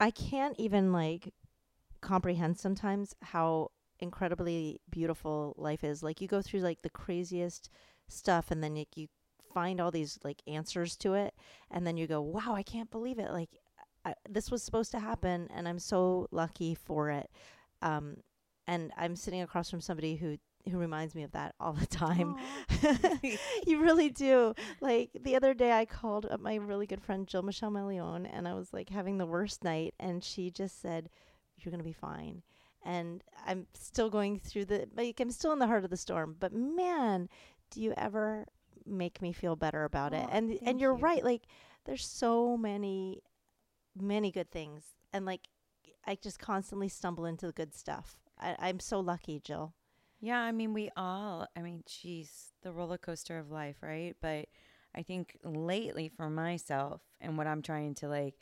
I can't even like comprehend sometimes how incredibly beautiful life is. Like you go through like the craziest stuff and then like, you find all these like answers to it and then you go, "Wow, I can't believe it." Like I, this was supposed to happen and I'm so lucky for it. Um and I'm sitting across from somebody who who reminds me of that all the time. you really do. Like the other day, I called up my really good friend Jill Michele Melean, and I was like having the worst night, and she just said, "You're gonna be fine." And I'm still going through the like I'm still in the heart of the storm. But man, do you ever make me feel better about it? And and you're you. right. Like there's so many, many good things, and like I just constantly stumble into the good stuff. I, I'm so lucky, Jill. Yeah, I mean, we all, I mean, geez, the roller coaster of life, right? But I think lately for myself and what I'm trying to like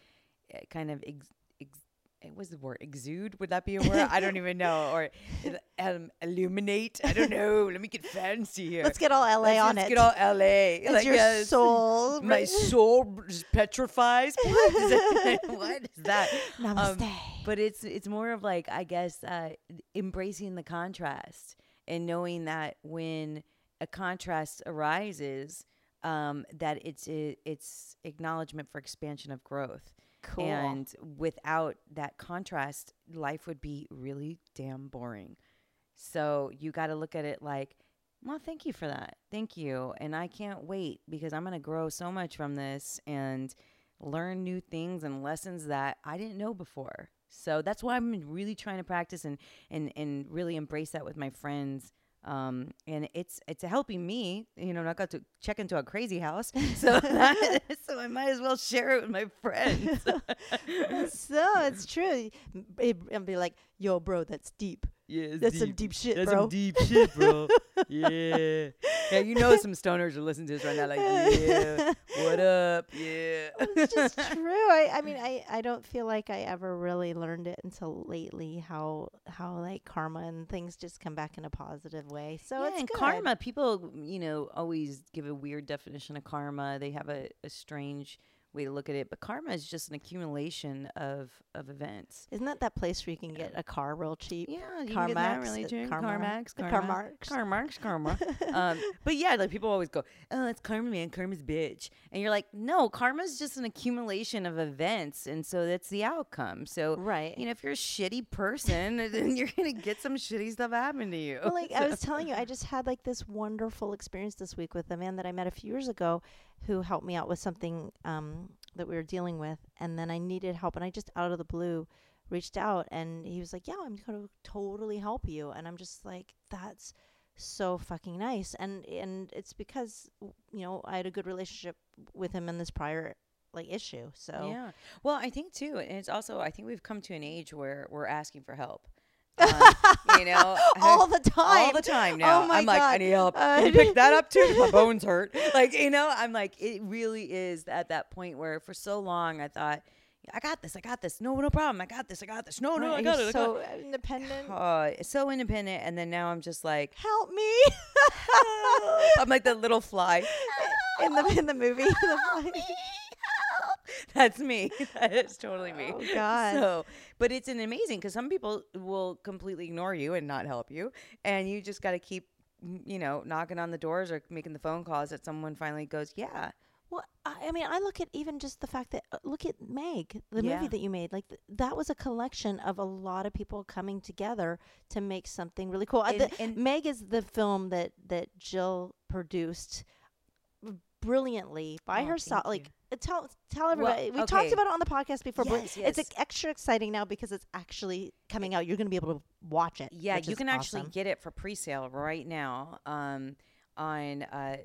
eh, kind of ex, ex, it was the word exude. Would that be a word? I don't even know. Or um, illuminate. I don't know. Let me get fancy here. Let's get all LA Let's on just it. get all LA. It's like, your soul. My soul just petrifies. What is, that? what is that? Um, Namaste. but it's it's more of like I guess uh, embracing the contrast and knowing that when a contrast arises, um, that it's a, it's acknowledgement for expansion of growth. cool. And without that contrast, life would be really damn boring. So you got to look at it like, well, thank you for that. Thank you. And I can't wait because I'm going to grow so much from this and learn new things and lessons that I didn't know before. So that's why I'm really trying to practice and and and really embrace that with my friends. Um, and it's it's helping me, you know, not got to check into a crazy house, so that, so I might as well share it with my friends. so it's true. It, and be like, yo, bro, that's deep. Yeah, That's some deep shit, bro? That's bro. some deep shit, bro. yeah, yeah. You know, some stoners are listening to this right now, like, yeah, what up? Yeah, it's just true. I, I mean, I, I don't feel like I ever really learned it until lately. How how like karma and things just come back in a positive way. So yeah, it's and good. karma. People, you know, always give a weird definition of karma. They have a, a strange way to look at it, but karma is just an accumulation of of events. Isn't that that place where you can get a car real cheap? Yeah, you can get that really uh, cheap. Karma- CarMax, the Karma, Karma. um, but yeah, like people always go, "Oh, it's karma, man. Karma's bitch," and you're like, "No, karma's just an accumulation of events, and so that's the outcome." So, Right. you know, if you're a shitty person, then you're gonna get some shitty stuff happen to you. Well, like I was telling you, I just had like this wonderful experience this week with a man that I met a few years ago, who helped me out with something um, that we were dealing with, and then I needed help, and I just out of the blue reached out, and he was like, "Yeah, I'm going to totally help you," and I'm just like, "That's." so fucking nice and and it's because you know I had a good relationship with him in this prior like issue so Yeah. Well, I think too, and it's also I think we've come to an age where we're asking for help. Um, you know, all the time all the time now. Oh I'm like, I need help. Uh, Can you pick that up too? My bones hurt. Like, you know, I'm like, it really is at that point where for so long I thought, I got this, I got this. No, no problem. I got this, I got this. No, no, I got it. I got so it. independent Uh, so independent, and then now I'm just like, help me I'm like the little fly. in the in the movie the That's me. That is totally me. Oh, God. So, but it's an amazing because some people will completely ignore you and not help you, and you just got to keep, you know, knocking on the doors or making the phone calls that someone finally goes, yeah, Well, I, I mean, I look at even just the fact that uh, look at Meg, the Yeah. movie that you made. Like th- that was a collection of a lot of people coming together to make something really cool. Uh, And- the- and- Meg is the film that that Jill produced brilliantly by Oh, herself. Like uh, tell tell everybody. we talked about it on the podcast before, but Yes, it's extra exciting now because it's actually coming out. You're going to be able to watch it. yeah, you is can actually get it for pre-sale right now um, on uh,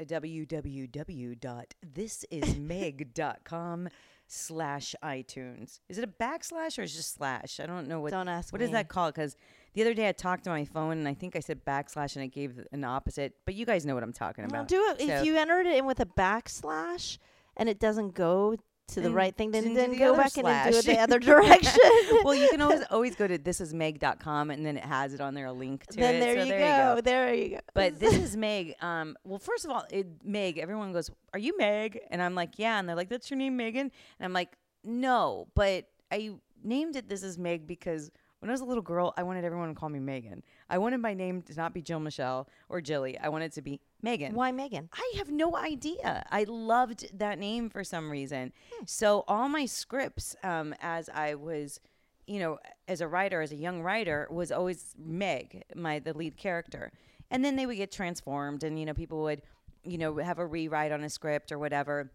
www.thisismeg.com slash iTunes. Is it a backslash or is it just slash? I don't know what. Don't ask What is me. that called? Because the other day I talked to my phone and I think I said backslash and it gave an opposite. But you guys know what I'm talking Well, about. do it So- if you entered it in with a backslash and it doesn't go to the Then- right thing, then then the go back in and do it the other direction. well, you can always always go to thisismeg.com and then it has it on there a link to then it. there, So you, there go. you go. There you go. But this is Meg. Um, well, first of all, it, Meg. Everyone goes, "Are you Meg?" And I'm like, "Yeah." And they're like, "That's your name, Megan." And I'm like, "No, but I named it This Is Meg because when I was a little girl, I wanted everyone to call me Megan. I wanted my name to not be Jill Michele or Jilly. I wanted it to be Megan. Why Megan? I have no idea. I loved that name for some reason. So all my scripts, um, as I was, you know, as a writer, as a young writer, was always Meg, my the lead character. And then they would get transformed, and you know, people would, you know, have a rewrite on a script or whatever.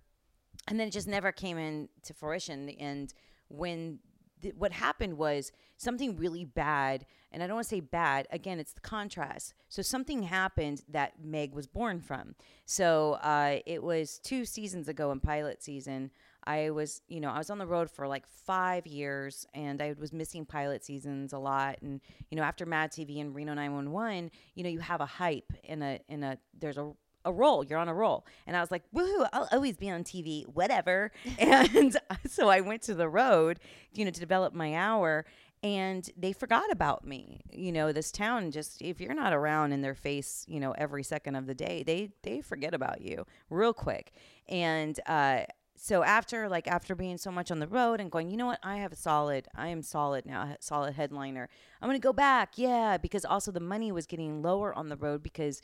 And then it just never came into fruition. And when th- what happened was something really bad, and I don't want to say bad. Again, it's the contrast. So something happened that Meg was born from. So uh, it was two seasons ago in pilot season. I was, you know, I was on the road for like five years, and I was missing pilot seasons a lot. And you know, after Mad TV and Reno 911, you know, you have a hype in a in a there's a a role. You're on a roll. And I was like, woohoo, I'll always be on TV, whatever. and so I went to the road, you know, to develop my hour. And they forgot about me. You know, this town just if you're not around in their face, you know, every second of the day, they they forget about you real quick. And uh so after like after being so much on the road and going, you know what, I have a solid, I am solid now, solid headliner. I'm gonna go back, yeah, because also the money was getting lower on the road because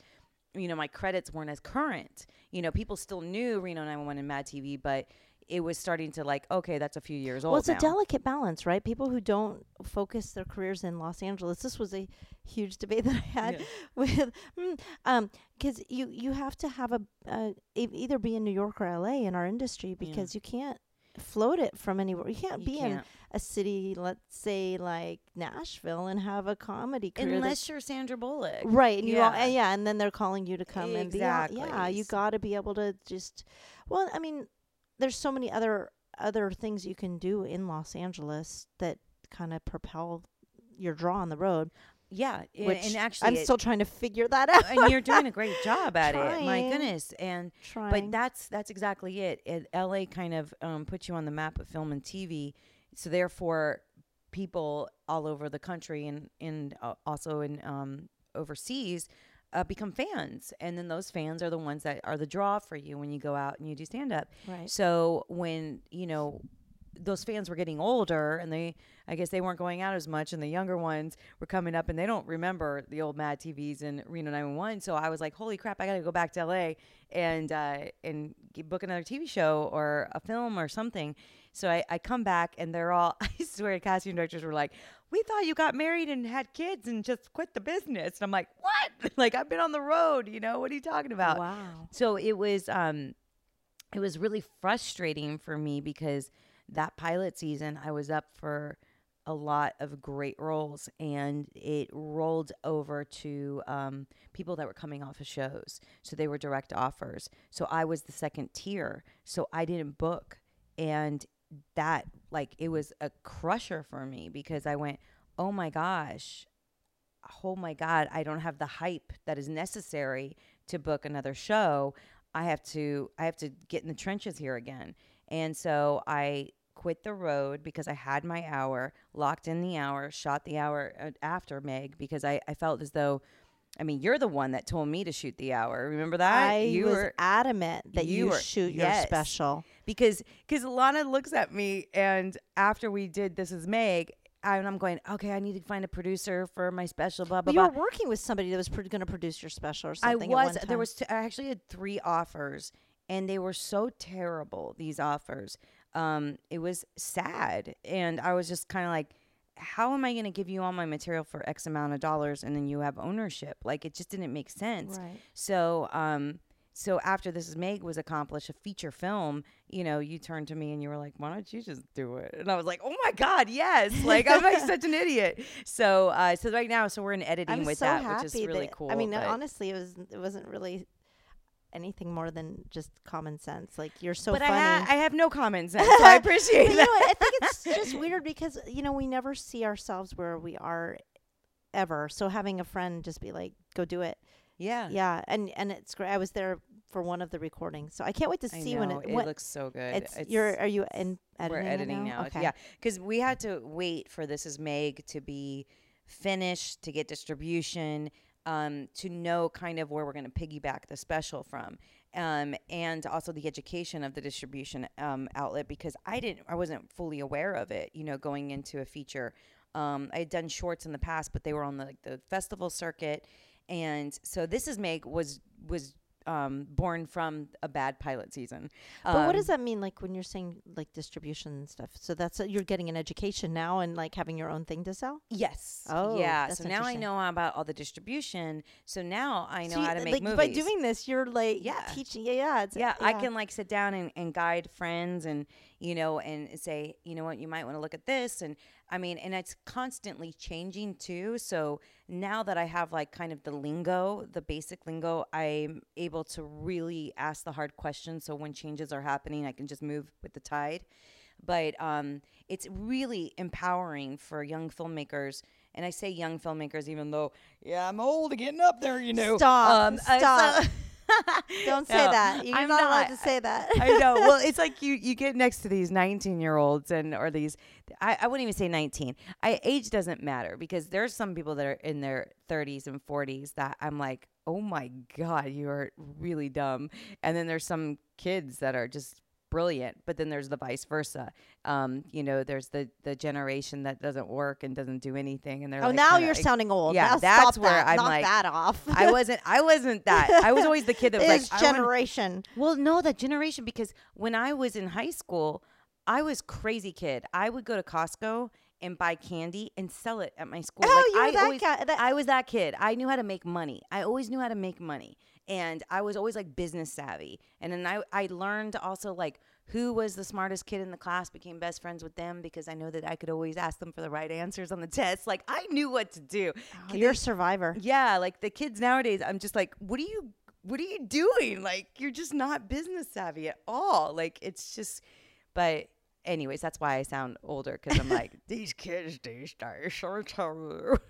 you know, my credits weren't as current. You know, people still knew Reno 911 and Mad TV, but it was starting to like, okay, that's a few years old. Well, it's now. a delicate balance, right? People who don't focus their careers in Los Angeles. This was a huge debate that I had Yeah. with, mm, um, because you you have to have a uh, e- either be in New York or L.A. in our industry because you can't float it from anywhere. You can't You be in can't. a city, let's say like Nashville, and have a comedy career. unless you're Sandra Bullock. Right, and you all, Yeah. and yeah, and then they're calling you to come and be. Yeah, you got to be able to just. Well, I mean, there's so many other other things you can do in Los Angeles that kind of propel your draw on the road. Yeah, and, Which and actually, I'm it- still trying to figure that out. and you're doing a great job at it. My goodness, and trying. but that's that's exactly it. it LA kind of um, puts you on the map of film and TV, so therefore, people all over the country and and uh, also in um, overseas uh, become fans, and then those fans are the ones that are the draw for you when you go out and you do stand up. right. So when you know those fans were getting older and they I guess they weren't going out as much and the younger ones were coming up and they don't remember the old Mad TVs and Reno 911 so I was like holy crap I got to go back to LA and uh and book another TV show or a film or something. So I, I come back and they're all I swear casting directors were like we thought you got married and had kids and just quit the business. And I'm like what? Like I've been on the road you know? What are you talking about? Wow. so it was um it was really frustrating for me because that pilot season I was up for a lot of great roles and it rolled over to um, people that were coming off of shows. So they were direct offers. So i was the second tier. So i didn't book and that like it was a crusher for me because i went oh my gosh oh my god i don't have the hype that is necessary to book another show. I have to i have to get in the trenches here again. And so i quit the road because i had my hour locked in the hour shot the hour uh, after meg because i, I felt as though i mean you're the one that told me to shoot the hour. Remember that? I you was were adamant that you you, were- shoot your special. because because Lahna looks at me and after we did this is Meg I- and I'm going okay I need to find a producer for my special blah blah But you blah. were working with somebody that was pr- going to produce your special or I something. at was there was t- I actually had three offers and they were so terrible these offers um it was sad and I was just kind of like how am I going to give you all my material for X amount of dollars and then you have ownership like it just didn't make sense right. so, um, so after this is Meg was accomplished, a feature film, you know, you turned to me and you were like, "Why don't you just do it?" And I was like, "Oh my God, yes!" Like I'm like such an idiot. So, uh, so right now, so we're in editing I'm with so that, which is really cool. I mean, honestly, it was it wasn't really anything more than just common sense. Like you're so but I, funny. ha- I have no comments, so I appreciate But you know? I think it's just weird because you know we never see ourselves where we are ever. So having a friend just be like, "Go do it," yeah, yeah, and and it's great. I was there for one of the recordings, so I can't wait to I see know, when it. it looks so good. it's, you're are you in editing? we're it editing now. Okay. Yeah, because we had to wait for this is Meg to be finished to get distribution, um, to know kind of where we're going to piggyback the special from. um, and also the education of the distribution um, outlet because I didn't, I wasn't fully aware of it. You know, going into a feature, um, I had done shorts in the past, but they were on the the festival circuit, and so this is Meg was was um, born from a bad pilot season. But what Um, does that mean, like when you're saying like distribution and stuff? So that's uh, you're getting an education now and like having your own thing to sell. Yes. Oh, yeah. So now I know about all the distribution. So now I know So you- how to make like movies. by doing this, you're like Yeah. teaching. Yeah, yeah, it's, yeah, I can like sit down and, and guide friends and you know and say you know what you might want to look at this and I mean and it's constantly changing too. So now that I have like kind of the lingo, the basic lingo, I'm able to really ask the hard questions. So when changes are happening, I can just move with the tide. But um, it's really empowering for young filmmakers. And I say young filmmakers, even though, yeah, I'm old, and getting up there, you know. Stop, uh, so- stop. Don't say No, that. You're I'm not, allowed to say that. I know. Well, it's like you you get next to these 19 year olds and or these I, I wouldn't even say 19. I age doesn't matter because there's some people that are in their 30s and 40s that I'm like, "Oh my god, you are really dumb." And then there's some kids that are just brilliant, but then there's the vice versa. Um, you know, there's the the generation that doesn't work and doesn't do anything and they're like oh, like now kinda you're ex- sounding old. Yeah, Now that's where that. I'm Knock like, that off. I wasn't I wasn't that. I was always the kid that was like this wanna- generation. well, no, that generation because when I was in high school, I was crazy kid. I would go to Costco and buy candy and sell it at my school. Oh, like, you were I that always, guy- that- I was that kid. I knew how to make money. I always knew how to make money, and I was always like business savvy. And then I I learned also like who was the smartest kid in the class, became best friends with them because I know that I could always ask them for the right answers on the test. Like I knew what to do. Oh, you're a survivor. Yeah, like the kids nowadays, I'm just like, what are you what are you doing? Like you're just not business savvy at all. Like it's just but anyways, that's why I sound older cuz I'm like these kids these days are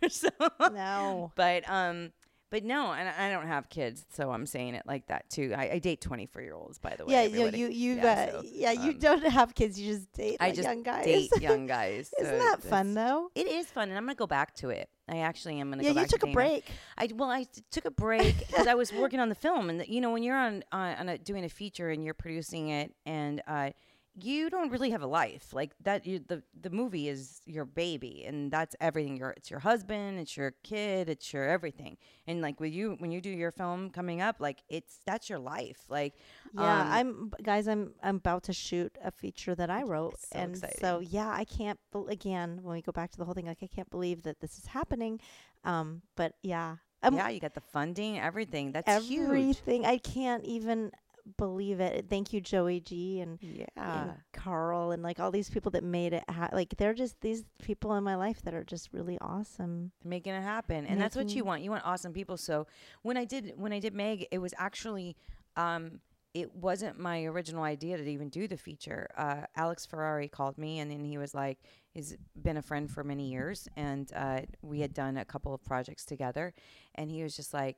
so, No. but um but no, and I don't have kids, so I'm saying it like that too. I, I date 24 year olds, by the way. Yeah, you, everybody. you, you, Yeah, uh, so, yeah, you um, don't have kids. You just date I like, just young guys. date young guys. Isn't so that fun though? It is fun, and I'm gonna go back to it. I actually am gonna Yeah, go you back to took a break. I well, I t- took a break because I was working on the film, and you know, when you're on uh, on a, doing a feature and you're producing it, and uh, you don't really have a life like that. You, the the movie is your baby, and that's everything. Your it's your husband, it's your kid, it's your everything. And like with you, when you do your film coming up, like it's that's your life. Like Yeah, um, I'm guys. I'm I'm about to shoot a feature that I wrote, So and so yeah, I can't. again, when we go back to the whole thing, like I can't believe that this is happening. Um, but yeah, um, yeah, you got the funding, everything. That's huge. everything. I can't even believe it. Thank you, Joey G and, Yeah. and Carl and like all these people that made it. Ha- like they're just these people in my life that are just really awesome. making it happen and that's what you want you want awesome people so when i did when i did meg it was actually um it wasn't my original idea to even do the feature uh alex ferrari called me and then he was like he's been a friend for many years and uh we had done a couple of projects together and he was just like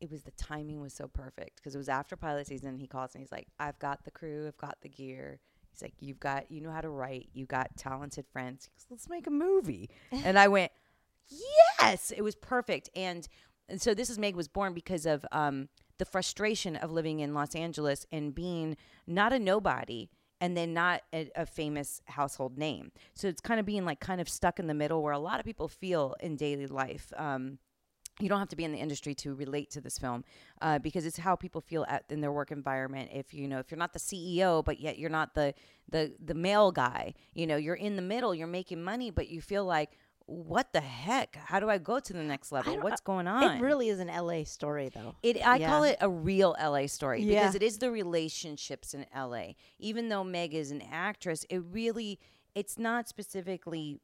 it was the timing was so perfect because it was after pilot season he calls and he's like i've got the crew i've got the gear. He's like you've got you know how to write you got talented friends. Goes, let's make a movie. And i went yes! It was perfect. And and so this is meg was born because of um the frustration of living in los angeles and being not a nobody and then not a, a famous household name. So it's kind of being like kind of stuck in the middle where a lot of people feel in daily life um you don't have to be in the industry to relate to this film uh, because it's how people feel at, in their work environment if you know if you're not the ceo but yet you're not the the the male guy you know you're in the middle you're making money but you feel like what the heck how do i go to the next level what's going on It really is an LA story though. it, I call it a real LA story Yeah. because it is the relationships in LA. Even though Meg is an actress, it really it's not specifically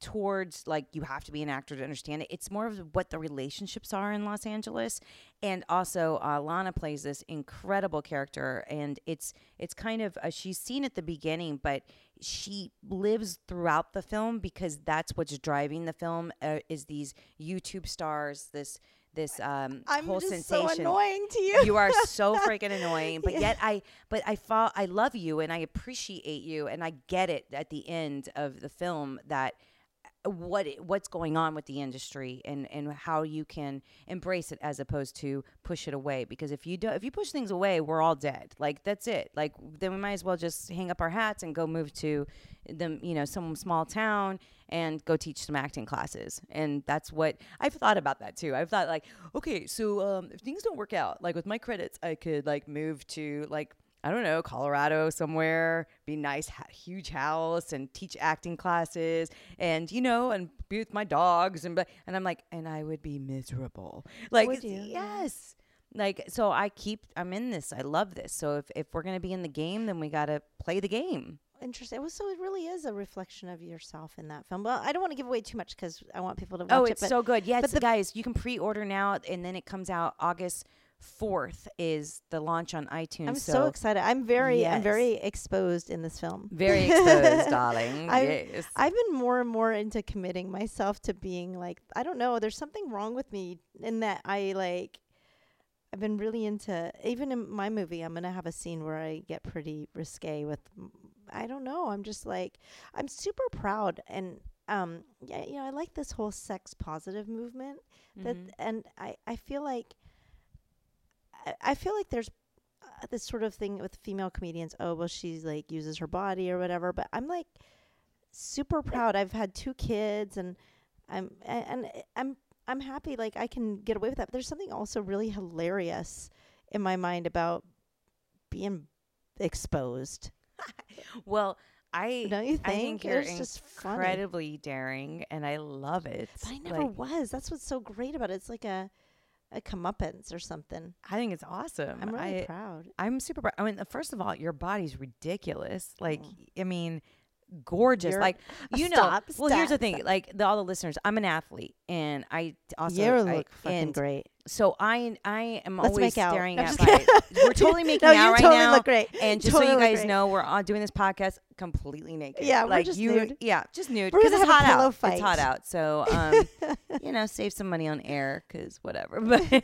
towards like you have to be an actor to understand it. It's more of what the relationships are in Los Angeles, and also uh, Lahna plays this incredible character, and it's it's kind of uh, she's seen at the beginning, but she lives throughout the film because that's what's driving the film uh, is these YouTube stars, this this um, I'm whole just sensation so annoying to you. you are so freaking annoying but Yeah. yet i but i fall i love you and i appreciate you and i get it at the end of the film that what what's going on with the industry and and how you can embrace it as opposed to push it away. Because if you do if you push things away we're all dead. Like that's it. Like then we might as well just hang up our hats and go move to the you know some small town and go teach some acting classes. And that's what I've thought about that too. I've thought like okay so um, if things don't work out like with my credits I could like move to like I don't know, Colorado somewhere, be nice, ha- huge house, and teach acting classes, and you know, and be with my dogs, and but, and I'm like, and I would be miserable. Like, yes, like so. I keep, I'm in this. I love this. So if if we're gonna be in the game, then we gotta play the game. Interesting. Well, so it really is a reflection of yourself in that film. Well, I don't want to give away too much because I want people to oh, watch Oh, it. it's but so good. Yeah, but the- guys, you can pre-order now, and then it comes out August fourth. Is the launch on iTunes? I'm so, excited. I'm very, I'm very exposed in this film. very exposed, darling. I- yes. I've been more and more into committing myself to being like I don't know. There's something wrong with me in that I like. I've been really into even in my movie. I'm gonna have a scene where I get pretty risque with. I don't know. I'm just like I'm super proud and um yeah you know I like this whole sex positive movement that Mhm. and I I feel like I, feel like there's uh, this sort of thing with female comedians. Oh well, she's like uses her body or whatever. But I'm like super proud. I've had two kids, and I'm and I- I'm I'm happy. Like I can get away with that. But there's something also really hilarious in my mind about being exposed. Well, I Don't you I think? think you're it's just funny. incredibly daring, and I love it. But I never Like, was. That's what's so great about it. It's like a a comeuppance or something. I think it's awesome. I'm really I, proud. I'm super. proud. I mean, first of all, your body's ridiculous. Like, Mm. I mean, gorgeous. You're- like, you know. stop, well, here's the thing. stop. Like, the, all the listeners, I'm an athlete, and I also you I- look fucking great. So I I am Let's always staring at my. We're totally making no, out you right totally now. look great. And just Totally so you guys know, we're all doing this podcast completely naked. Yeah, we're like just you, nude. Yeah, just nude because it's hot out. It's hot out. So, um, you know, save some money on air because whatever. But,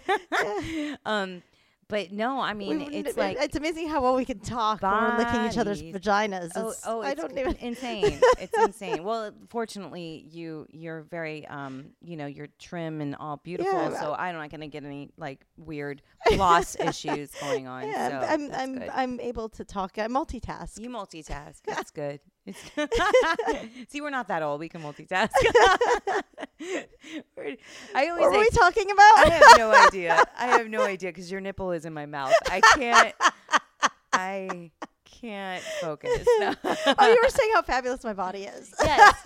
um, but no, I mean, We- it's it- like it's amazing how well we can talk when we're licking each other's vaginas. oh, It's- oh, I it's don't even. insane. It's insane. Well, fortunately, you you're very um, you know, you're trim and all beautiful. Yeah, so I'm not gonna get any like weird floss issues going on. Yeah, so I'm I'm good. I'm able to talk. I multitask. You multitask. That's good. See, we're not that old. We can multitask. I always what were say, we talking about? I have no idea. I have no idea because your nipple is in my mouth. I can't. I can't focus. No. oh, you were saying how fabulous my body is. yes,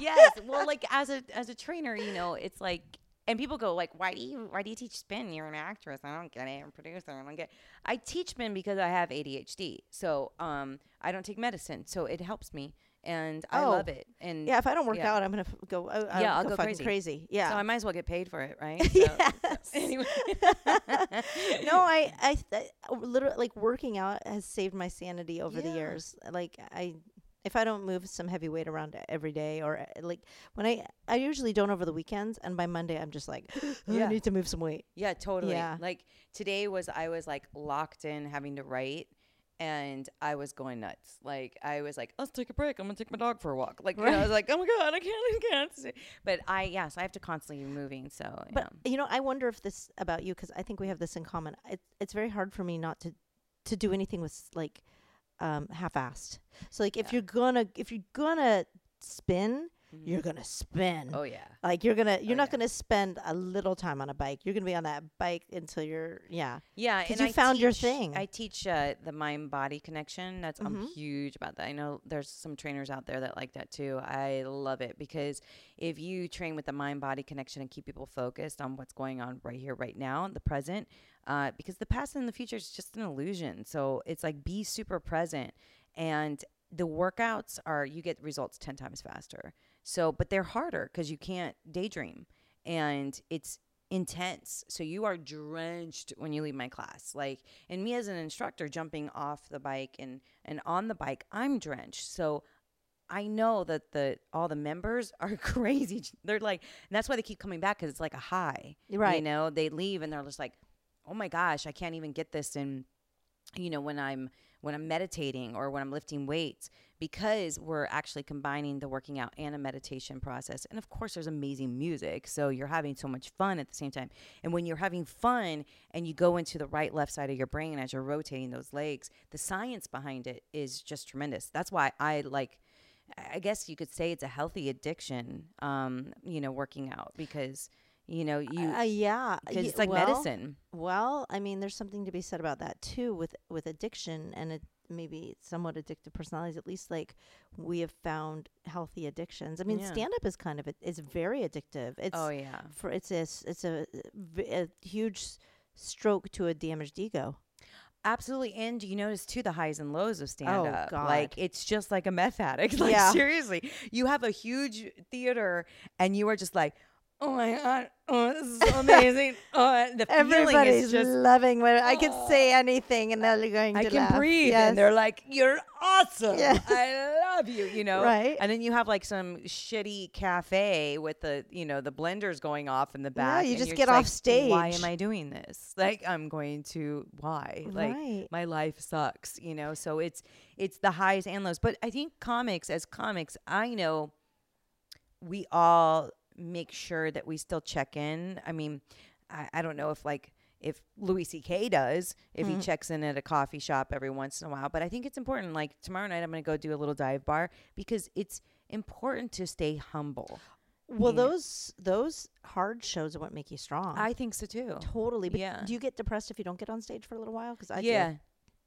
yes. Well, like as a as a trainer, you know, it's like, and people go like, "Why do you why do you teach spin? You're an actress. I don't get it. I'm a producer. I don't get." I teach spin because I have ADHD, so um, I don't take medicine, so it helps me, and I Oh. love it. And Yeah, if I don't work Yeah. out, I'm gonna f- go. I, I'll Yeah, I'll go, go crazy. crazy. so I might as well get paid for it, right? So, yes. Anyway. no, I, I, th- uh, literally like working out has saved my sanity over the years. Like I, if I don't move some heavy weight around every day, or uh, like when I, I usually don't over the weekends, and by Monday I'm just like, "Oh, Yeah. I need to move some weight. Yeah, totally. Yeah. Like today was I was like locked in having to write and I was going nuts. Like I was like, let's take a break. I'm gonna take my dog for a walk. Like you know, I was like, oh my god, I can't, I can't. But I yes, I have to constantly be moving. So But you know, I wonder if this about you because I think we have this in common. It, it's very hard for me not to to do anything with s- like um half-assed. So like if Yeah. you're gonna if you're gonna spin, Mhm. you're gonna spin. oh yeah. Like you're gonna you're Oh, not yeah. gonna spend a little time on a bike. You're gonna be on that bike until you're yeah. Yeah, because you I found your thing. I teach uh, the mind body connection. That's I'm Mhm. huge about that. I know there's some trainers out there that like that too. I love it because if you train with the mind body connection and keep people focused on what's going on right here, right now, the present, uh, because the past and the future is just an illusion. So it's like be super present, and the workouts are you get results ten times faster. So, but they're harder because you can't daydream, and it's intense. So you are drenched when you leave my class. Like, and me as an instructor jumping off the bike and and on the bike, I'm drenched. So I know that the all the members are crazy. They're like, and that's why they keep coming back because it's like a high. Right? You know, they leave and they're just like, oh my gosh, I can't even get this in you know, when I'm when I'm meditating or when I'm lifting weights because we're actually combining the working out and a meditation process. And of course, there's amazing music. So you're having so much fun at the same time. And when you're having fun and you go into the right, left side of your brain as you're rotating those legs, the science behind it is just tremendous. That's why I like. I guess you could say it's a healthy addiction, um, you know, working out because, you know, you, uh, yeah, it's like well, medicine. Well, I mean, there's something to be said about that too, with with addiction and it, maybe somewhat addictive personalities. At least, like we have found healthy addictions. I mean, Yeah. stand up is kind of a, is very addictive. It's oh, yeah. for it's a it's a, a huge stroke to a damaged ego. Absolutely. And do you notice too the highs and lows of stand up. God. Like it's just like a meth addict. Like Yeah. seriously. You have a huge theater and you are just like, Oh my god, oh this is so amazing. oh the feeling Everybody's is just loving when I can Oh. say anything and they're going I can laugh. breathe Yes. and they're like, You're awesome. Yes. I love you, you know? Right. And then you have like some shitty cafe with the you know, the blenders going off in the back. Yeah, you just get like, off stage. Why am I doing this? Like I'm going to why? Like right. my life sucks you know so it's it's the highs and lows but i think comics as comics i know we all make sure that we still check in i mean i, I don't know if like if louis ck does if he Mhm. checks in at a coffee shop every once in a while but i think it's important like tomorrow night i'm going to go do a little dive bar because it's important to stay humble Well, know. those those hard shows are what make you strong. i think so too totally. But yeah. do you get depressed if you don't get on stage for a little while? Because I yeah do.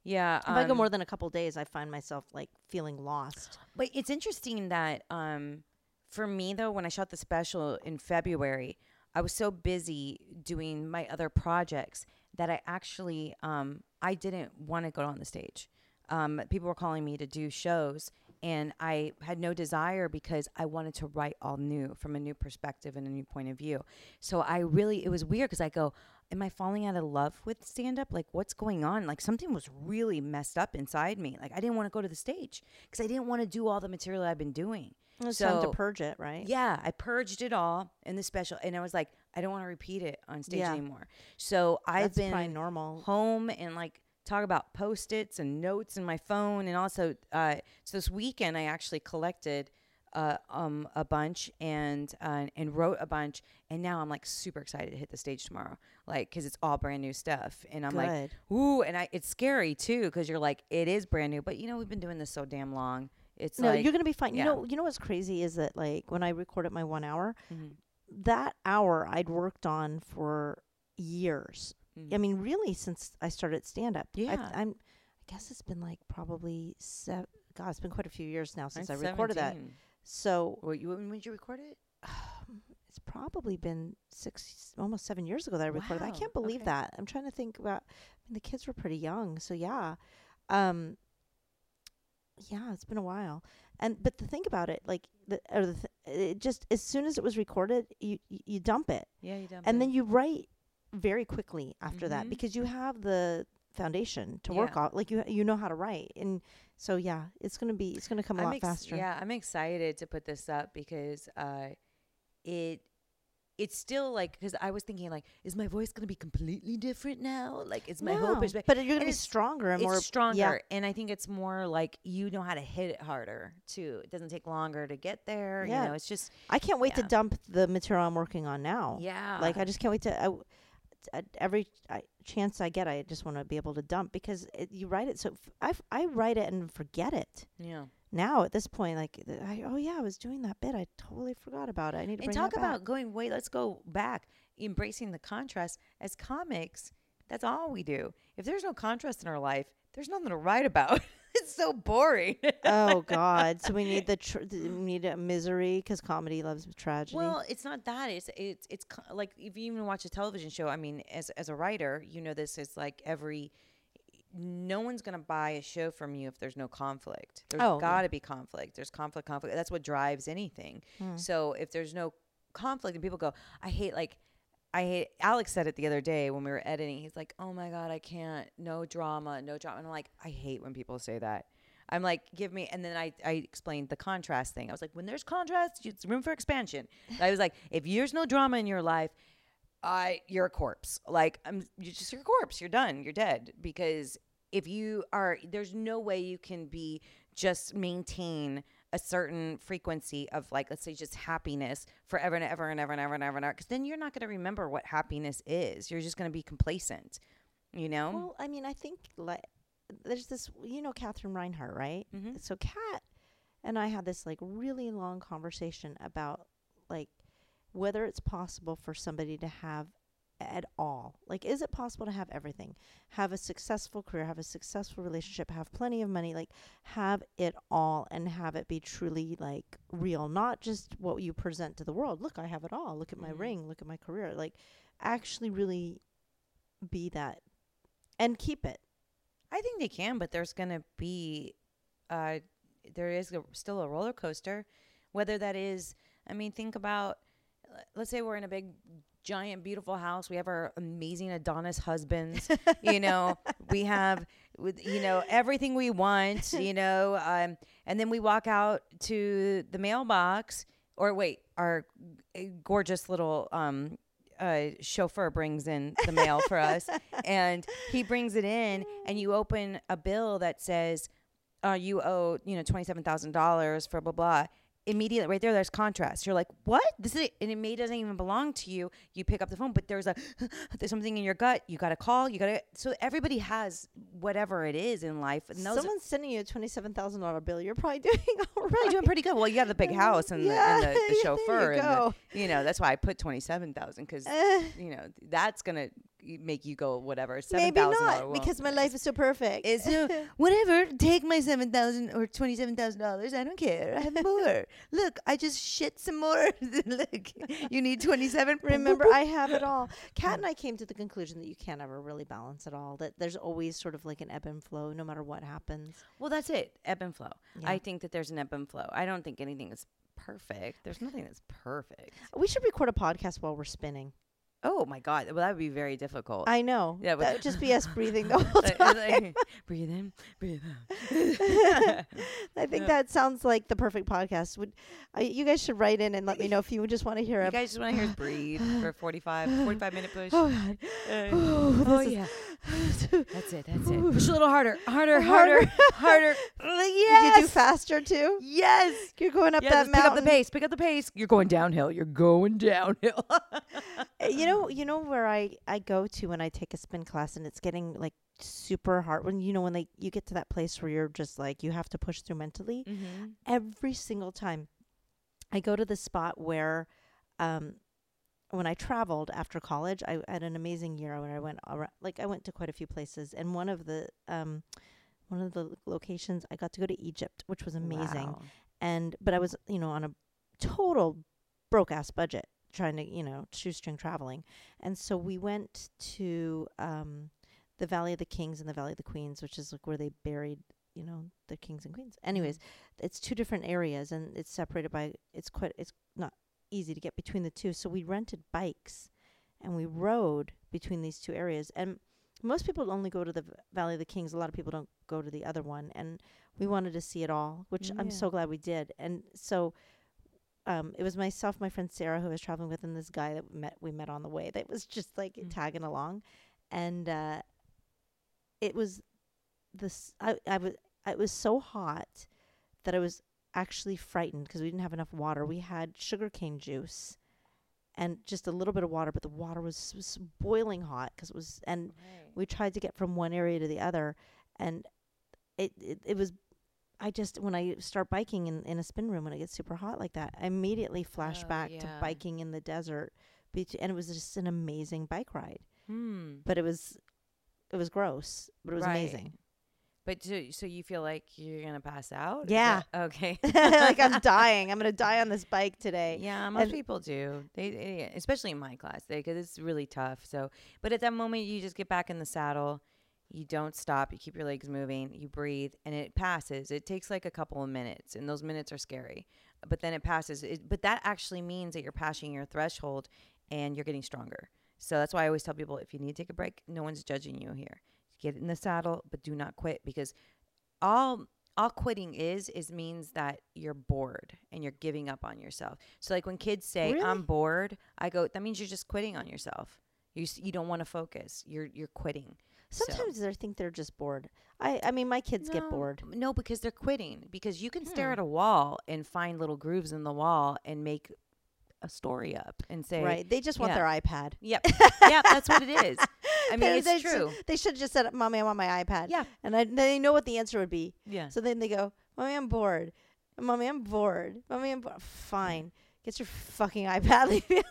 yeah If I go um, more than a couple days, I find myself like feeling lost. But it's interesting that um, for me though, when I shot the special in February, I was so busy doing my other projects that I actually um, I didn't want to go on the stage. Um, people were calling me to do shows, and I had no desire because I wanted to write all new from a new perspective and a new point of view. So I really it was weird because I go. Am I falling out of love with stand up? Like, what's going on? Like, something was really messed up inside me. Like, I didn't want to go to the stage because I didn't want to do all the material I've been doing. It's time to purge it, right? Yeah, I purged it all in the special, and I was like, I don't want to repeat it on stage Yeah. anymore. So I've That's been normal. home and like talk about post its and notes in my phone, and also uh, so this weekend I actually collected. Uh, um, a bunch and uh, and wrote a bunch, and now I'm like super excited to hit the stage tomorrow, like because it's all brand new stuff, and I'm like, Good. ooh, and I it's scary too because you're like it is brand new, but you know we've been doing this so damn long. It's no, like you're gonna be fine. yeah. You know, you know what's crazy is that like when I recorded my one hour, Mhm, that hour I'd worked on for years. mhm. I mean, really, since I started stand up. Yeah. I, I'm. I guess it's been like probably seven. God, it's been quite a few years now since I Mine's recorded that. So Well, you when did you record it? it's probably been six, almost seven years ago that I recorded. that. I can't believe okay. that. I'm trying to think about. I mean, the kids were pretty young, so yeah, um, yeah, it's been a while. And but to think about it, like the or the th- it just as soon as it was recorded, you you, you dump it, Yeah, you done. and then you write very quickly after that Mhm. because you have the foundation to work Yeah. on. Like you you know how to write, and so yeah, it's gonna be it's gonna come a I'm lot ex- faster. Yeah, I'm excited to put this up because uh, it it's still like because I was thinking like, is my voice gonna be completely different now? Like, is my hope No, is but you're gonna be it's- stronger and it's more stronger, Yeah, and I think it's more like you know how to hit it harder too. It doesn't take longer to get there. Yeah. You know, it's just I can't wait Yeah. to dump the material I'm working on now. yeah, Like I just can't wait to. I w- t- at every I, chance I get, I just want to be able to dump because it, you write it so. F- I f- I write it and forget it yeah. Now. At this point, like I, oh yeah, I was doing that bit. I totally forgot about it. I need to And talk about going. Wait, let's go back. Embracing the contrast as comics. That's all we do. If there's no contrast in our life, there's nothing to write about. it's so boring. oh God! So we need the tr- we need a misery because comedy loves tragedy. Well, it's not that. It's it's it's co- like if you even watch a television show. I mean, as as a writer, you know this is like every. No one's gonna buy a show from you if there's no conflict. There's Oh, got to be conflict. There's conflict, conflict. That's what drives anything. Hmm. So if there's no conflict, and people go, I hate like. I hate. Alex said it the other day when we were editing. He's like, "Oh my god, I can't. No drama, no drama." And I'm like, I hate when people say that. I'm like, give me, and then I, I explained the contrast thing. I was like, when there's contrast, it's room for expansion. I was like, if there's no drama in your life, I you're a corpse. Like I'm, you're just you're a corpse. You're done. You're dead. Because if you are there's no way you can be just maintain a certain frequency of like let's say just happiness forever and ever and ever and ever and ever and ever because then you're not going to remember what happiness is you're just going to be complacent you know Well, I mean, I think like there's this, you know, Catherine Reinhardt, right? Mhm. So Kat and I had this like really long conversation about like whether it's possible for somebody to have at all. Like, is it possible to have everything? Have a successful career, have a successful relationship, have plenty of money, like have it all and have it be truly like real, not just what you present to the world. Look, I have it all. Look at my Mhm. ring, look at my career. Like actually really be that and keep it. I think they can, but there's going to be, uh, there is a, still a roller coaster. Whether that is, I mean, think about, let's say we're in a big, giant, beautiful house. We have our amazing Adonis husbands. you know, we have, with you know, everything we want. You know, um, and then we walk out to the mailbox, or wait, our uh, gorgeous little um, uh, chauffeur brings in the mail for us, and he brings it in, and you open a bill that says, uh, "You owe you know twenty seven thousand dollars for blah blah." Immediately, right there, there's contrast. You're like, "What? This is," and it may doesn't even belong to you. You pick up the phone, but there's a there's something in your gut. You got to call. You got to. So everybody has whatever it is in life. And Someone's sending you a twenty-seven thousand dollar bill. You're probably doing all right. probably doing pretty good. Well, you got the big house and, Yeah, the, and the, the chauffeur, you and the, you know that's why I put twenty seven thousand because Eh, you know that's gonna make you go whatever seven maybe thousand not because my life is so perfect. is uh, whatever. Take my seven thousand or twenty seven thousand dollars. I don't care. I have more. Look, I just shit some more. Look, you need twenty seven. Remember, I have it all. Kat and I came to the conclusion that you can't ever really balance it all. That there's always sort of like an ebb and flow, no matter what happens. Well, that's it. Ebb and flow. Yeah. I think that there's an ebb and flow. I don't think anything is perfect. There's nothing that's perfect. We should record a podcast while we're spinning. Oh my god. Well, that would be very difficult. I know. Yeah, but- that would just be us breathing the whole time. breathe in, breathe out. I think that sounds like the perfect podcast. Would uh, you guys should write in and let me know if you would just want to hear You guys just want to hear us breathe for 45, 45 minute push. Oh God. Uh, Oh, oh is- yeah, that's it. That's it. Push a little harder, harder, Harder. harder, harder. You do faster too. yes. You're going up Yeah, that just pick up the pace. Pick up the pace. You're going downhill. You're going downhill. Uh, you know, you know where I I go to when I take a spin class, and it's getting like super hard. When you know when they you get to that place where you're just like you have to push through mentally. mm-hmm. Every single time, I go to the spot where, um, when I traveled after college, I had an amazing year when I went around. Like I went to quite a few places, and one of the um, one of the locations I got to go to Egypt, which was amazing. Wow. and but I was you know on a total broke ass budget trying to you know shoestring traveling, and so we went to um, the Valley of the Kings and the Valley of the Queens, which is like where they buried you know the kings and queens. Anyways, it's two different areas and it's separated by it's quite it's not easy to get between the two. So we rented bikes and we rode between these two areas and most people only go to the V- Valley of the Kings. A lot of people don't go to the other one, and we wanted to see it all, which I'm so glad we did. And so, um, it was myself, my friend Sarah, who I was traveling with, and this guy that we met we met on the way. That was just like Mm. tagging along, and uh, it was this. I I was it was so hot that I was actually frightened because we didn't have enough water. We had sugarcane juice and just a little bit of water, but the water was, was boiling hot because it was and we tried to get from one area to the other and it, it it was I just when I start biking in, in a spin room when it gets super hot like that, I immediately flash Oh, back to biking in the desert, and it was just an amazing bike ride. Hmm. But it was, it was gross, but it was amazing. But so, so you feel like you're gonna pass out? Yeah. that- okay. like I'm dying. I'm gonna die on this bike today. Yeah, most And- people do. They, they especially in my class, because it's really tough. So, but at that moment, you just get back in the saddle. You don't stop. You keep your legs moving. You breathe, and it passes. It takes like a couple of minutes, and those minutes are scary. But then it passes. It, but that actually means that you're passing your threshold, and you're getting stronger. So that's why I always tell people if you need to take a break, no one's judging you here. Get in the saddle, but do not quit because all all quitting is is means that you're bored and you're giving up on yourself. So like when kids say Really? I'm bored, I go that means you're just quitting on yourself. You you don't want to focus. You're you're quitting. So- Sometimes I think they're just bored. I I mean, my kids get bored. No, because they're quitting. Because you can stare Hmm. at a wall and find little grooves in the wall and make a story up and say, Right? They just want yeah. their iPad. Yep. yeah, that's what it is. I mean, They- it's they should- true. They should have just said, "Mommy, I want my iPad." Yeah. And I, they know what the answer would be. Yeah. So then they go, "Mommy, I'm bored. Mommy, I'm bored. Mommy, I'm bored." Fine. Get your fucking iPad.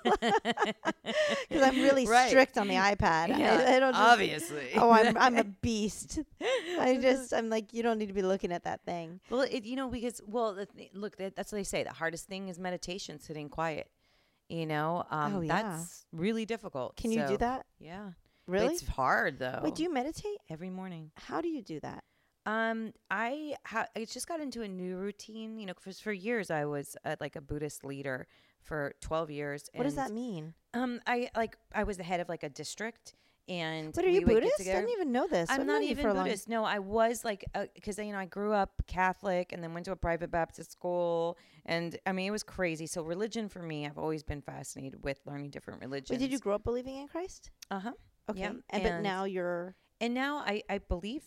Because I'm really Right. strict on the iPad. Yeah, I, don't just, obviously. Oh, I'm I'm a beast. I just I'm like you don't need to be looking at that thing. Well, it, you know, because well, the th- look, that, that's what they say. The hardest thing is meditation, sitting quiet. You know, um, Oh, yeah. that's really difficult. Can you do that? Yeah, Really? It's hard though. Wait, do you meditate? every morning? How do you do that? Um, I ha- I just got into a new routine. You know, for for years I was uh, like a Buddhist leader for twelve years. What does that mean? Um, I like I was the head of like a district, and What are you Buddhist? I didn't even know this. I'm I've not even for a long- Buddhist. No, I was like, because you know, I grew up Catholic and then went to a private Baptist school, and I mean, it was crazy. So religion for me, I've always been fascinated with learning different religions. Wait, did you grow up believing in Christ? Uh huh. Okay. Yeah, and, but now you're And now I I believe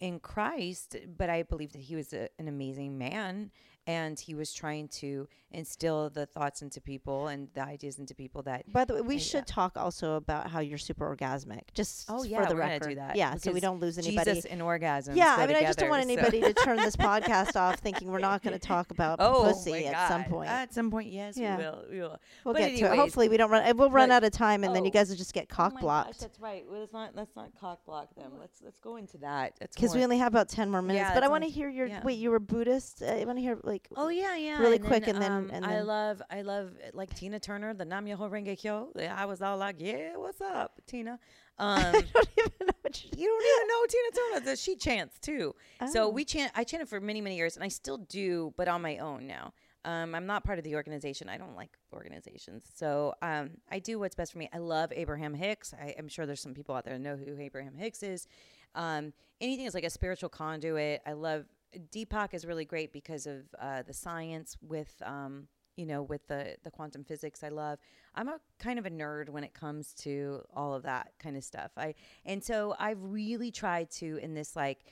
in Christ, but I believe that he was a, an amazing man, and he was trying to instill the thoughts into people and the ideas into people that By the way, we should yeah. talk also about how you're super orgasmic. Just Oh, for yeah, the we're gonna record. do that, Yeah, so we don't lose anybody. Jesus and orgasms. yeah, I mean, I just don't want together, so- anybody to turn this podcast off thinking we're not going to talk about Oh pussy at some point. At some point, yes, Yeah. we will. We will. we'll but get to it. Hopefully, we don't run. We'll run out of time, and then you oh. guys will just get Oh cock gosh, blocked that's right. Well, let's not let's not cock block them. Let's let's go into that. Because we only have about ten more minutes. Yeah, but I want to hear your wait. You were Buddhist. I want to hear like. Oh yeah, yeah. really and quick, then, and then- um, and I love I love uh, like Tina Turner, the Nam Myoho Renge Kyo. I was all like, yeah, what's up, Tina? Um, I don't even know what you don't even know Tina Turner. She chants too. So Oh. we chant. I chanted for many many years, and I still do, but on my own now. Um, I'm not part of the organization. I don't like organizations, so um, I do what's best for me. I love Abraham Hicks. I, I'm sure there's some people out there that know who Abraham Hicks is. Um, anything is like a spiritual conduit. I love Deepak is really great because of uh, the science with um, you know with the the quantum physics. I love. I'm a kind of a nerd when it comes to all of that kind of stuff. I and so I've really tried to in this like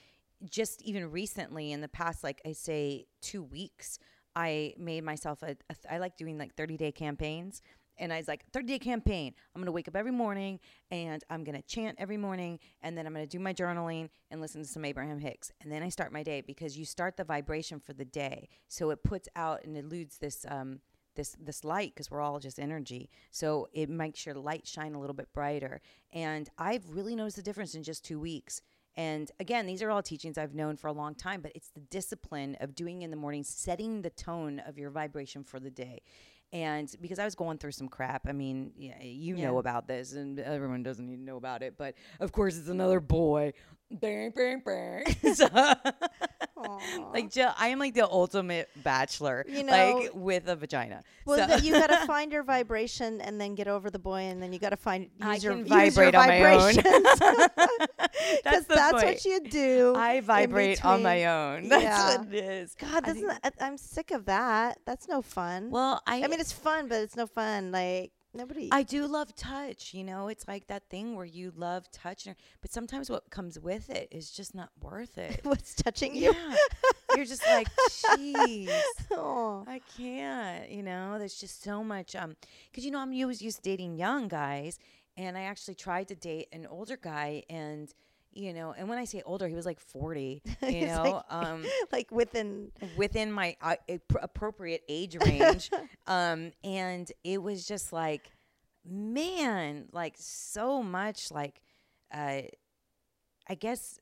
just even recently in the past like I say 2 weeks I made myself I like doing like 30 day campaigns and I was like 30 day campaign. I'm going to wake up every morning and I'm going to chant every morning and then I'm going to do my journaling and listen to some Abraham Hicks. And then I start my day because you start the vibration for the day. So it puts out and eludes this um this this light because we're all just energy. So it makes your light shine a little bit brighter. And i've really noticed the difference in just two weeks. And again these are all teachings i've known for a long time but it's the discipline of doing in the morning setting the tone of your vibration for the day and because i was going through some crap i mean yeah, you know about this and everyone doesn't need to know about it but of course it's another boy bang bang bang so. Like Jill, I am like the ultimate bachelor, You know- like with a vagina. Well, So- you got to find your vibration and then get over the boy, and then you got to find use I your can use your vibrate on my own. vibrations. that's that's what you do. I vibrate on my own. That's Yeah. what it is. God, I doesn't think- that, I'm sick of that. That's no fun. Well, I I mean, it's fun, but it's no fun. Like nobody. I do love touch. You know, it's like that thing where you love touch, but sometimes what comes with it is just not worth it. what's touching you? yeah, you're just like, jeez. oh. I can't, you know, there's just so much um cuz you know I'm used used to dating young guys and I actually tried to date an older guy and you know, and when I say older, he was like 40, you know, like- um like within within my uh, ap- appropriate age range. um and it was just like man, like so much like uh I guess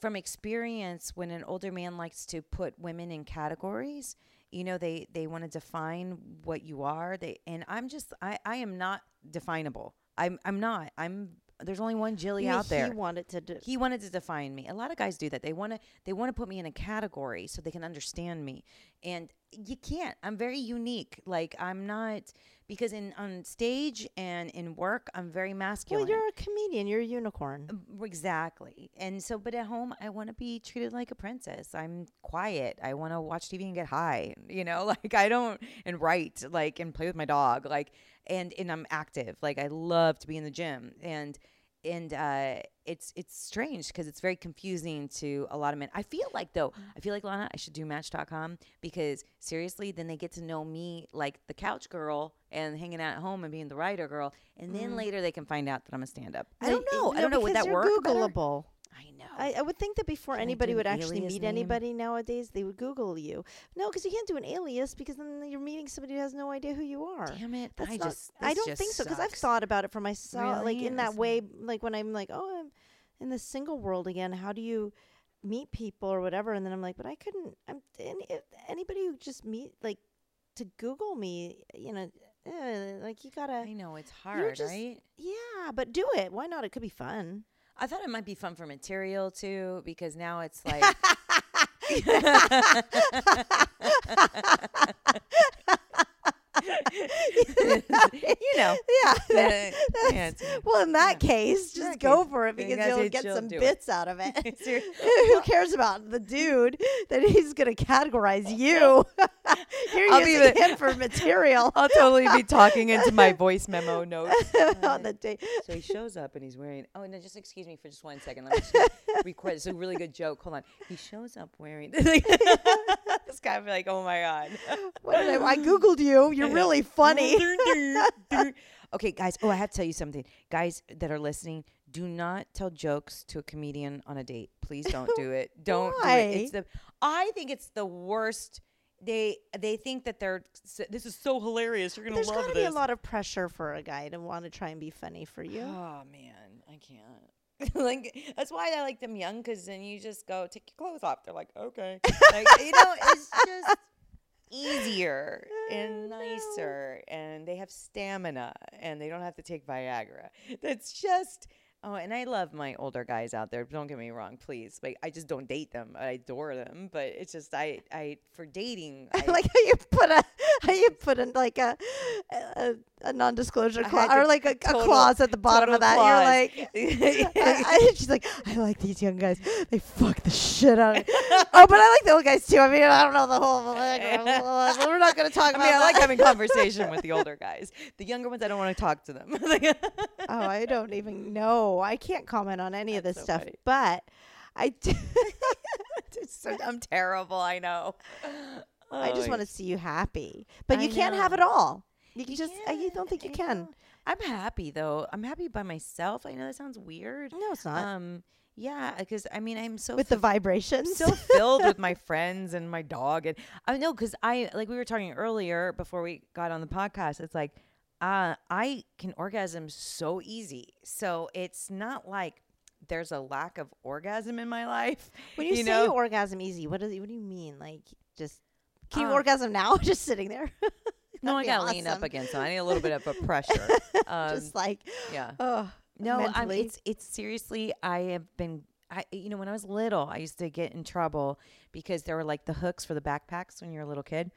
from experience when an older man likes to put women in categories you know they they want to define what you are they and i'm just i i am not definable i'm i'm not i'm there's only one Jill Melean out there He wanted to do. he wanted to define me. A lot of guys do that. They want to they want to put me in a category so they can understand me. And you can't. I'm very unique. Like I'm not because in on stage and in work, I'm very masculine. Well, you're a comedian. You're a unicorn. Um, Exactly. And so, but at home, I want to be treated like a princess. I'm quiet. I want to watch TV and get high, you know, like I don't, and write, like, and play with my dog, like, and, and I'm active. Like, I love to be in the gym. And and uh, it's it's strange because it's very confusing to a lot of men. I feel like though, I feel like Lahna, I should do Match.com because seriously, then they get to know me like the couch girl and hanging out at home and being the writer girl, and then later they can find out that I'm a stand up. I don't know. I don't know. Would that work? Googleable. Know. I, I would think that before Can anybody would actually meet name? anybody nowadays, they would Google you. No, because you can't do an alias because then you're meeting somebody who has no idea who you are. Damn it! That's I not, just. I don't just think so because I've thought about it for myself, like in that way, like when I'm like, oh, I'm in the single world again. How do you meet people or whatever? And then I'm like, but I couldn't. I'm any, anybody who just meet like to Google me, you know, eh, like you gotta, I know it's hard, just- right? yeah, but do it. Why not? It could be fun. I thought it might be fun for material too, because now it's like you know. Yeah. uh, yeah, Well, in that yeah. case, just that go case, for it because you'll get some do it. bits out of it. Who cares about the dude that he's going to categorize you? You're I'll be him for material I'll totally be talking into my voice memo notes. on the day. So he shows up and he's wearing. Oh no, just excuse me for just one second. Let me just record. It's a really good joke. Hold on. He shows up wearing. This guy be like, oh my god. What did I, I googled you. You're really funny. okay, guys. Oh, I have to tell you something. Guys that are listening, do not tell jokes to a comedian on a date. Please don't do it. Don't do Why? it. It's the. I think it's the worst. They they think that they're. This is so hilarious. You're gonna There's love got to this. be a lot of pressure for a guy to want to try and be funny for you. Oh man, I can't. like that's why I like them young, because then you just go take your clothes off. They're like, okay, like you know, it's just easier and nicer, and they have stamina, and they don't have to take Viagra. That's just. Oh, and I love my older guys out there. Don't get me wrong, please. Like I just don't date them. I adore them, but it's just I I for dating. I, I like how you put a you put in like a a, a non-disclosure clause or like a, a total- clause at the bottom of that. clause. You're like, I, I, she's like, I like these young guys. They fuck the shit out of me. oh, but I like the old guys too. I mean, I don't know the whole. We're not going to talk I about. mean, I like that. having conversation with the older guys. The younger ones, I don't want to talk to them. oh, I don't even know. I can't comment on any of this so stuff, funny. but I do. so, I'm terrible. I know. I just want to see you happy, but I you can't have it all. You, can You just. I you don't think you I can. know. I'm happy though. I'm happy by myself. I know that sounds weird. No, it's not. Um, yeah, because I mean, I'm so With the fulf- vibrations. so filled with my friends and my dog, and I know because I like we were talking earlier before we got on the podcast. It's like, uh, I can orgasm so easy, so it's not like there's a lack of orgasm in my life. When you, you say know? orgasm easy, what does what do you mean? Like just can you Uh, orgasm now? just sitting there. No, I gotta be lean up awesome. against it. I need a little bit of a pressure. Um, just like yeah. oh No, I'm, it's it's seriously. I have been. I you know when I was little, I used to get in trouble because there were like the hooks for the backpacks when you're a little kid,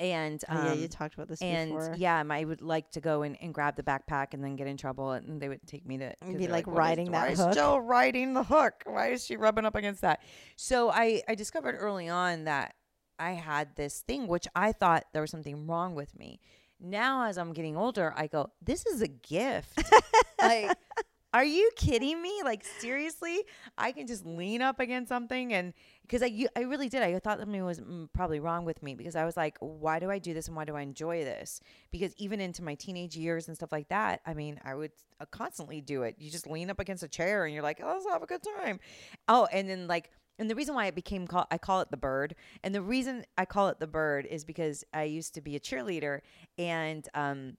and Oh, yeah, you um, talked about this and before. yeah, um, I would like to go and, and grab the backpack and then get in trouble, and they would take me to be, they're like, riding that hook?" Jill riding the hook. Why is she rubbing up against that? So I I discovered early on that I had this thing, which I thought there was something wrong with me. Now, as I'm getting older, I go, this is a gift. like, are you kidding me? Like, seriously? I can just lean up against something and because I, you- I really did. I thought something was mm, probably wrong with me because I was like, why do I do this and why do I enjoy this? Because even into my teenage years and stuff like that, I mean, I would uh, constantly do it. You just lean up against a chair and you're like, oh, let's have a good time. Oh, and then like, and the reason why it became called, I call it the bird. And the reason I call it the bird is because I used to be a cheerleader and, um,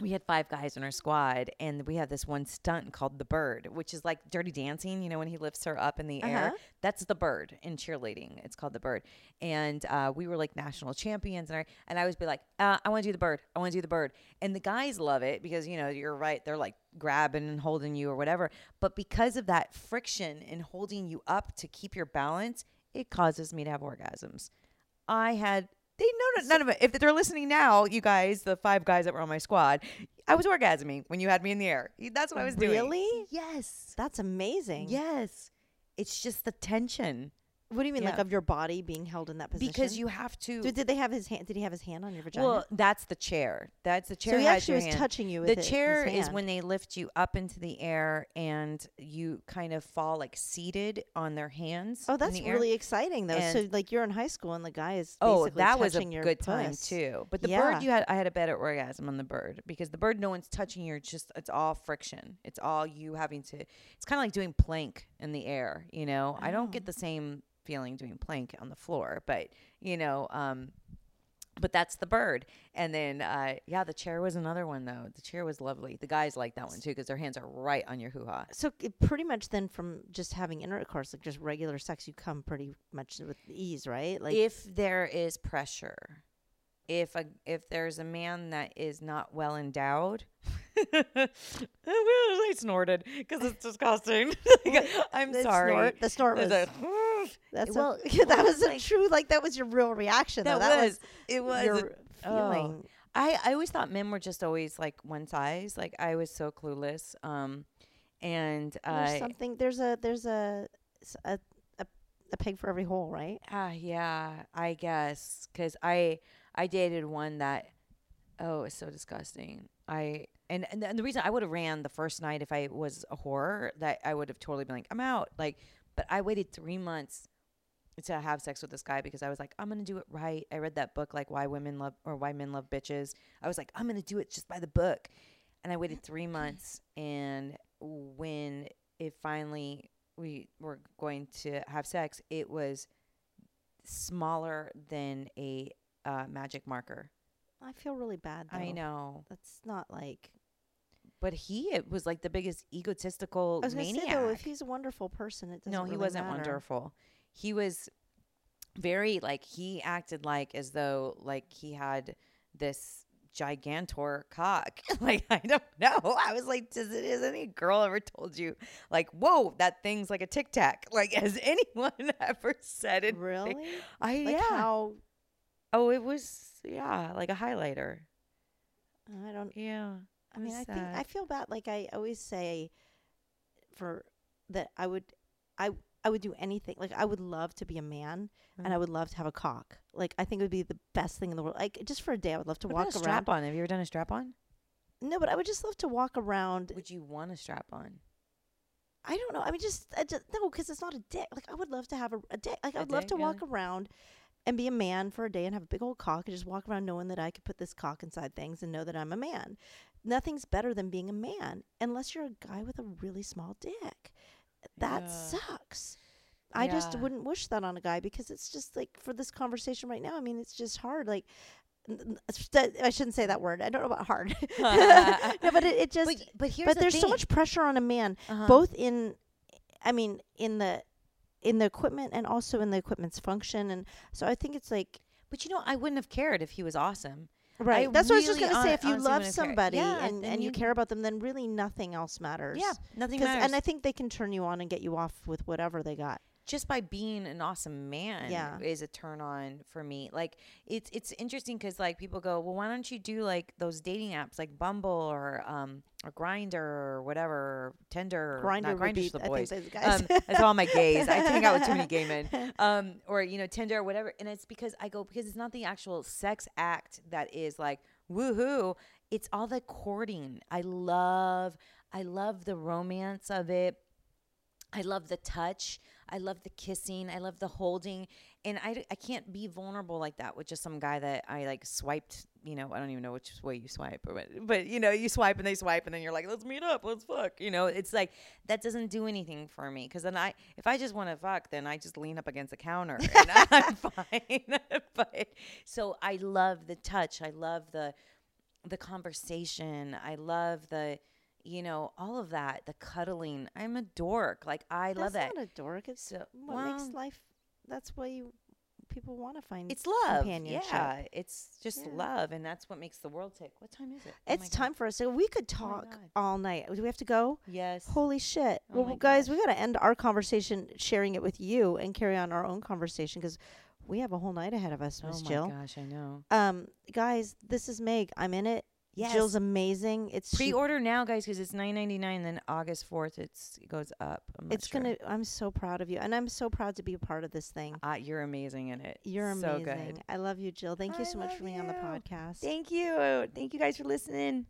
we had five guys in our squad, and we had this one stunt called the bird, which is like Dirty Dancing. You know, when he lifts her up in the air, Uh-huh. that's the bird in cheerleading. It's called the bird, and uh, we were like national champions. And I and I always be like, uh, I want to do the bird. I want to do the bird. And the guys love it because you know you're right. They're like grabbing and holding you or whatever. But because of that friction and holding you up to keep your balance, it causes me to have orgasms. I had they know none of it. If they're listening now, you guys, the five guys that were on my squad, I was orgasming when you had me in the air. That's what I was doing. Really? Yes. That's amazing. Yes. It's just the tension. What do you mean, like of your body being held in that position? because you have to. did, did they have his hand? Did he have his hand on your vagina? well, that's the chair. That's the chair. so he actually was hand. touching you. With the it- chair is when they lift you up into the air and you kind of fall like seated on their hands. Oh, that's the air. really exciting though. so like you're in high school and the guy is Oh, basically that was a good time too. But the Yeah. bird, you had, I had a better orgasm on the bird because the bird, no one's touching you. It's just, it's all friction. It's all you having to. It's kind of like doing plank in the air. You know, I don't Oh. get the same feeling doing plank on the floor, but you know, um, but that's the bird. And then, uh, yeah, the chair was another one though. The chair was lovely. The guys like that one too because their hands are right on your hoo ha. So it pretty much then from just having intercourse, like just regular sex, you come pretty much with ease, right? Like if there is pressure if a if there's a man that is not well endowed I snorted because it's disgusting Like, i'm the sorry Snort, the snort was that's well, well, that was a true like that was your real reaction. that, though. that was, it was your a- oh. feeling. I, I always thought men were just always like one size like i was so clueless um and There's uh something. There's a there's a a a pig for every hole, right? Ah, yeah, I guess because I I dated one that oh, it's so disgusting. I and and the, and the reason I would have ran the first night if I was a whore that I would have totally been like I'm out. Like, but I waited three months to have sex with this guy because I was like I'm gonna do it right. I read that book like Why Women Love or Why Men Love Bitches. I was like I'm gonna do it just by the book, and I waited three months. And when it finally we were going to have sex, it was smaller than a uh, magic marker. I feel really bad. Though. I know, That's not like. But he it was like the biggest egotistical I was maniac. say though, if he's a wonderful person, it doesn't. no, he really wasn't matter. wonderful. He was very like he acted like as though like he had this gigantor cock. like I don't know. I was like, does it has any girl ever told you like, whoa, that thing's like a tic tac? Like, has anyone ever said it? Really? I Like yeah. how? Oh, it was yeah, like a highlighter. I don't. Yeah. I mean, I think I feel bad. Like I always say, for that, I would, I, I would do anything. Like I would love to be a man, and I Mhm. would love to have a cock. Like I think it would be the best thing in the world. Like just for a day, I would love to What walk around. strap on? Have you ever done a strap on? No, but I would just love to walk around. Would you want a strap on? I don't know. I mean, just, I just no, because it's not a dick. Like I would love to have a, a dick. Like I would love to walk around and be a man for a day and have a big old cock and just walk around knowing that I could put this cock inside things and know that I'm a man. Nothing's better than being a man unless you're a guy with a really small dick. That Yeah. sucks. I just wouldn't wish that on a guy because it's just like for this conversation right now. I mean, it's just hard. Like, n- n- st- I shouldn't say that word. I don't know about hard. no, but it, it just. But, but here's but the there's so much pressure on a man Uh-huh. both in i mean in the in the equipment and also in the equipment's function and so i think it's like But you know, I wouldn't have cared if he was awesome. Right. I that's what i was just really going to say. hon- if you honestly love wouldn't somebody Yeah, and, then and you you- care about them then really nothing else matters. Yeah, nothing 'Cause- matters. and i think they can turn you on and get you off with whatever they got just by being an awesome man Yeah. is a turn on for me. Like it's it's interesting because like people go, well, why don't you do like those dating apps like Bumble or um or Grindr or whatever, Tinder, Grindr Grindr's the i boys. think guys Um, that's all my gays. I hang out with too many gay men. Um, or you know, Tinder or whatever. And it's because I go because it's not the actual sex act that is like woohoo. It's all the courting. I love, I love the romance of it. I love the touch. I love the kissing. I love the holding. And I, I can't be vulnerable like that with just some guy that I like swiped. You know, I don't even know which way you swipe, but, but you know, you swipe and they swipe, and then you're like, let's meet up, let's fuck. You know, it's like that doesn't do anything for me because then I, if I just want to fuck, then I just lean up against the counter and I'm fine. but so I love the touch. I love the, the conversation. I love the, you know, all of that. The cuddling. I'm a dork. Like I love that's that. not a dork it's So- what makes life that's why you people want to find It's love. companionship. Yeah, it's just Yeah. love, and that's what makes the world tick. What time is it? Oh my it's God. time for us to we could Oh talk God. all night do we have to go Yes. Holy shit. Oh well, guys, gosh. we got to end our conversation sharing it with you and carry on our own conversation because we have a whole night ahead of us, oh Miss my Jill. gosh, I know. Um, guys, this is Meg. I'm in it. Yes. Jill's amazing. It's Pre-order now, guys, because it's nine ninety nine. Then August fourth, it's it goes up. I'm it's sure. gonna. I'm so proud of you, and I'm so proud to be a part of this thing. Uh, you're amazing in it. You're so amazing. good. I love you, Jill. Thank you I so much for being on the podcast. Thank you. Thank you guys for listening.